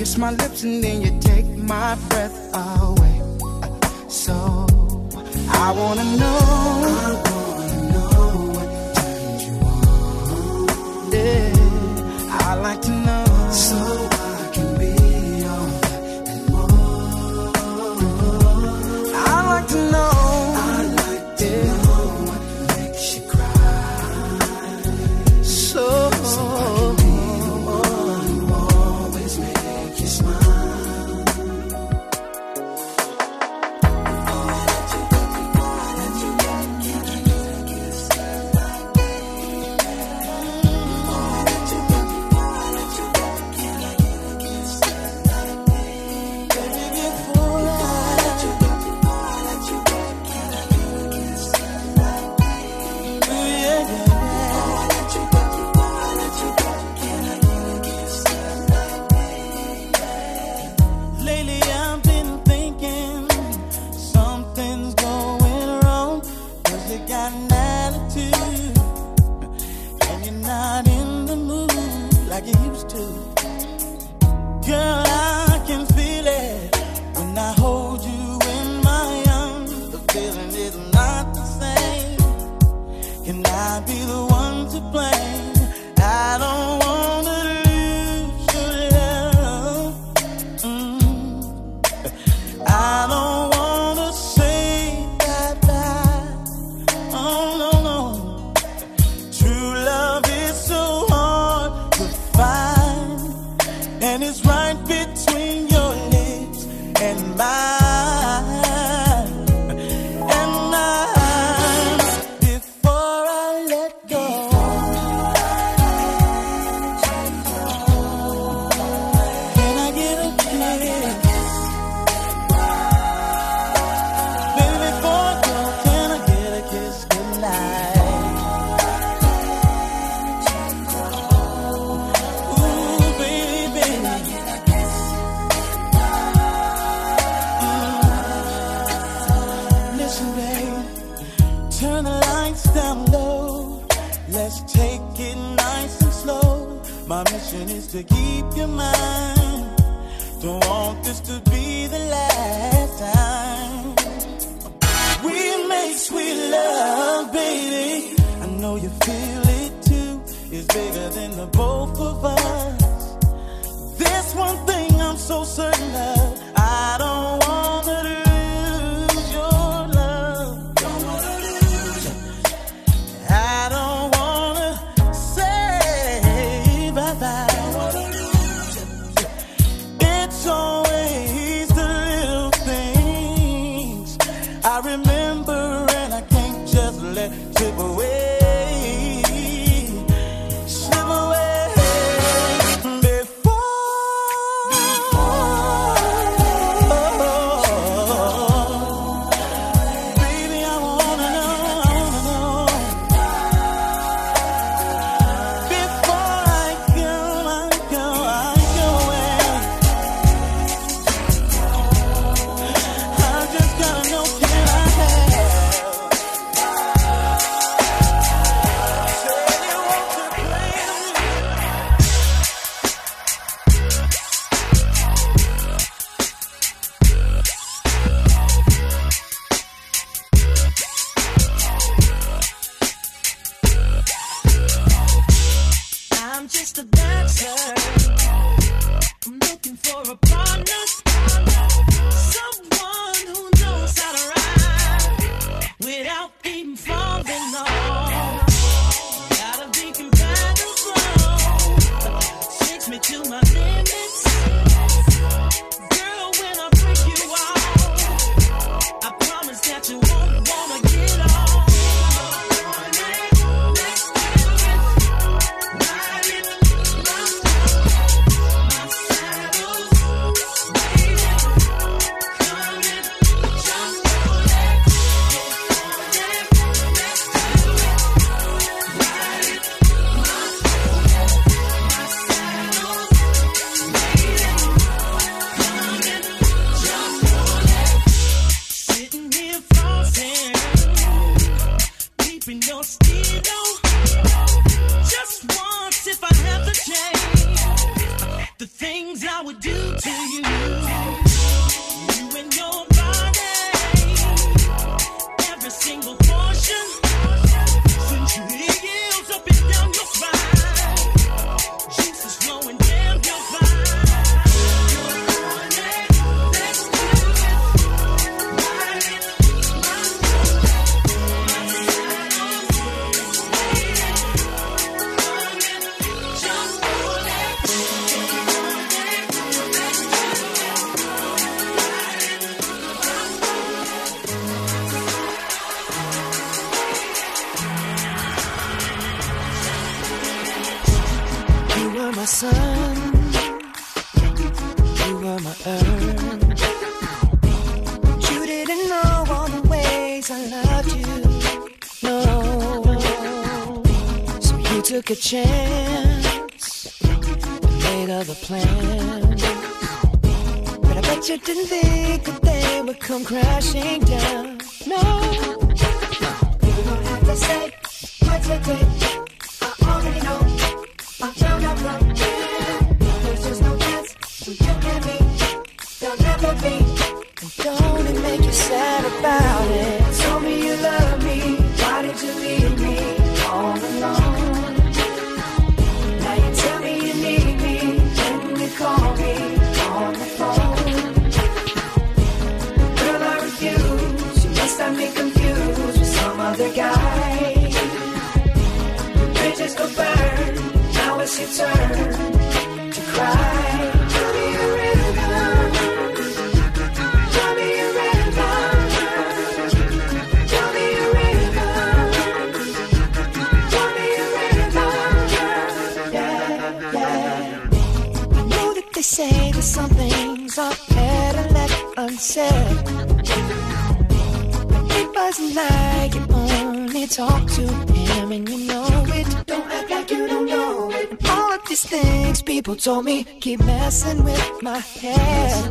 kiss my lips and then you take my breath away. So I wanna know. to keep your mind. Don't want this to be the last time. We make sweet love, baby. I know you feel it too. It's bigger than the both of us. There's one thing I'm so certain of. Took a chance, made other plans. But I bet you didn't think that they would come crashing down. No, you don't have to say what you did. I already know. I'm down up from There's just no chance for you and me. There'll never be. And don't it make you sad about it? Other guy. Talk to him and you know it. Don't act like you don't know it. And all of these things people told me keep messing with my head.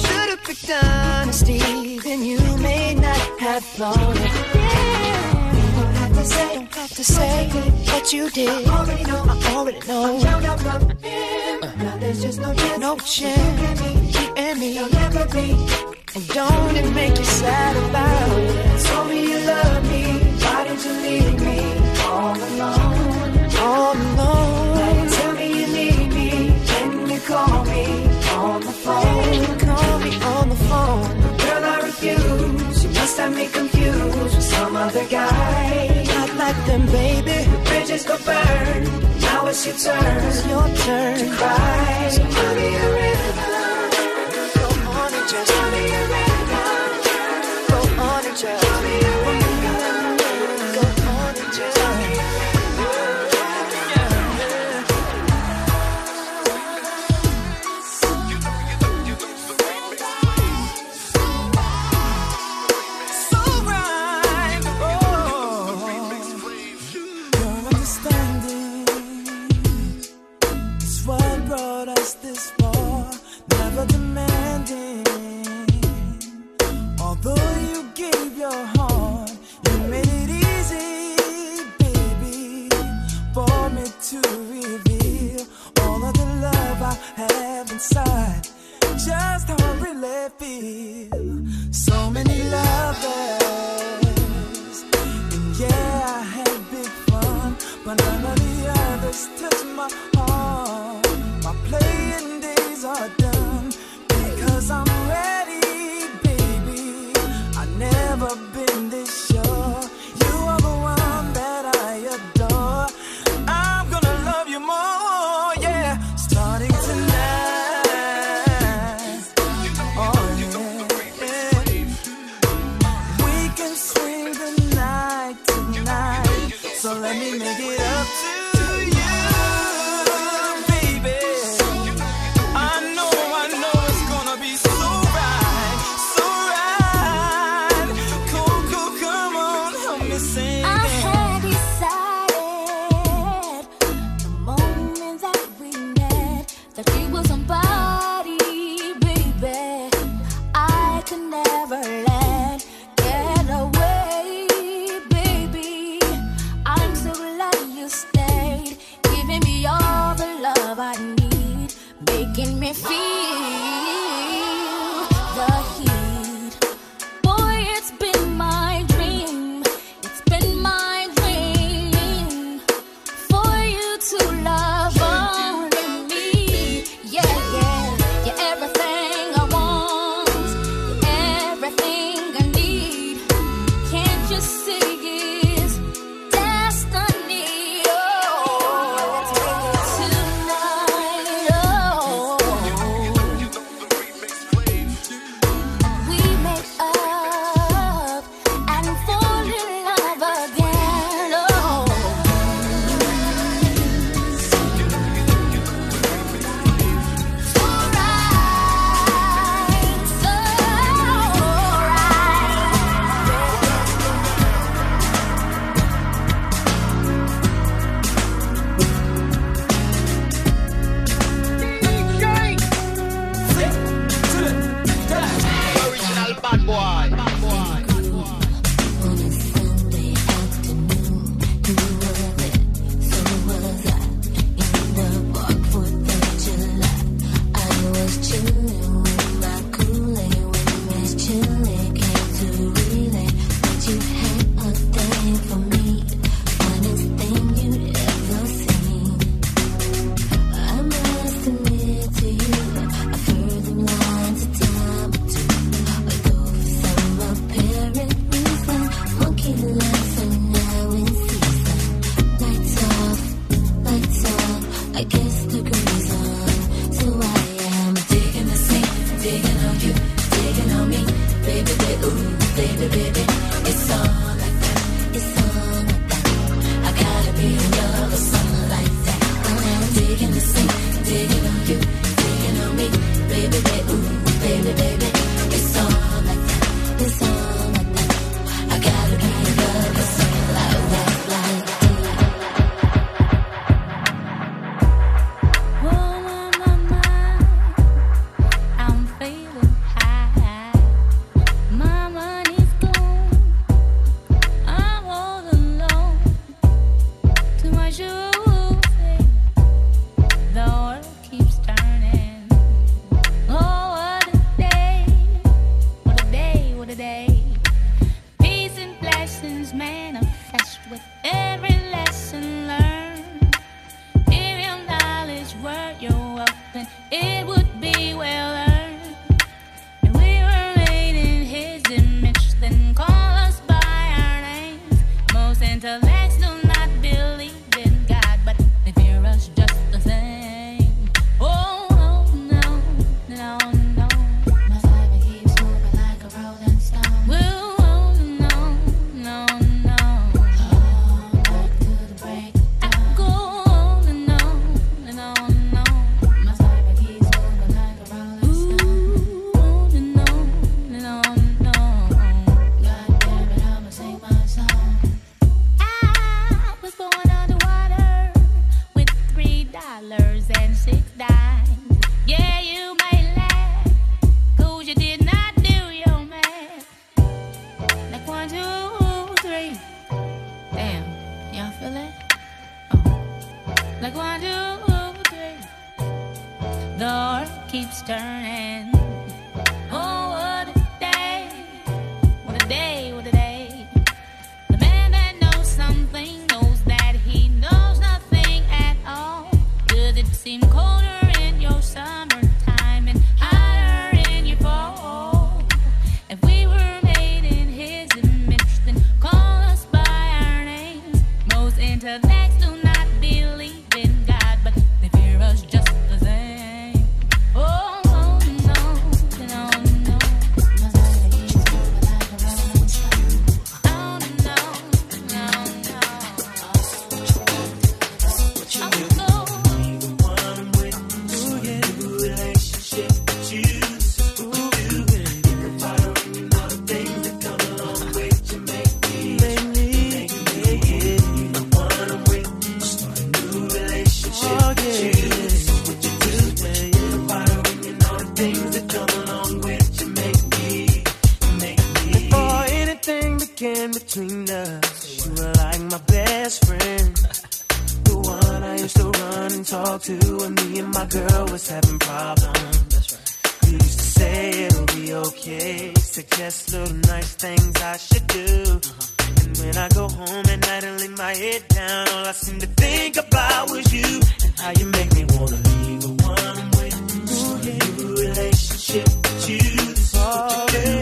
Should've picked honesty, then you may not have thought it. Yeah. Don't have to say, don't have to say what you did. I already know, I already know. I'm out from him. Now there's just no chance, no chance. You and me, you'll never be. And don't it make you sad about it? Told me you love me, why did you leave me all alone? All alone. Now tell me you need me, when you call me on the phone. Call me on the phone. Girl, I refuse. You must have me confused with some other guy. Not like them, baby. The bridges go burn. Now it's your turn. It's your turn to cry. So give me a rhythm. baby, baby. it seem colder in your summer? between us. You were like my best friend. The one I used to run and talk to when me and my girl was having problems. That's right. You used to say it'll be okay. Suggest little nice things I should do. And when I go home at night and lay my head down, all I seem to think about was you how you make me wanna leave the one I'm waiting relationship with you. This is what you do.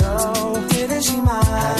No. Didn't she?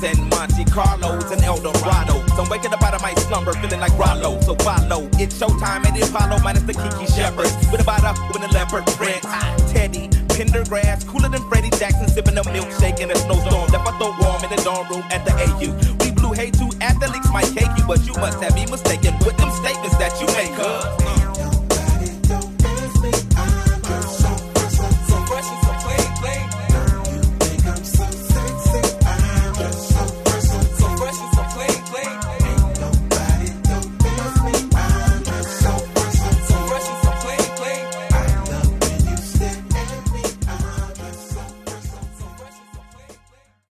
And and Monte Carlos and Eldorado. So I'm waking up out of my slumber feeling like Rollo. So follow, it's showtime at the Apollo minus the Kiki Shepherd. With a bada with a leopard print. Teddy, Pendergrass, cooler than Freddie Jackson, sipping a milkshake in a snowstorm. Left I throw warm in the dorm room at the AU. We blew hay to athletes might cake you, but you must have me mistaken with them statements that you make.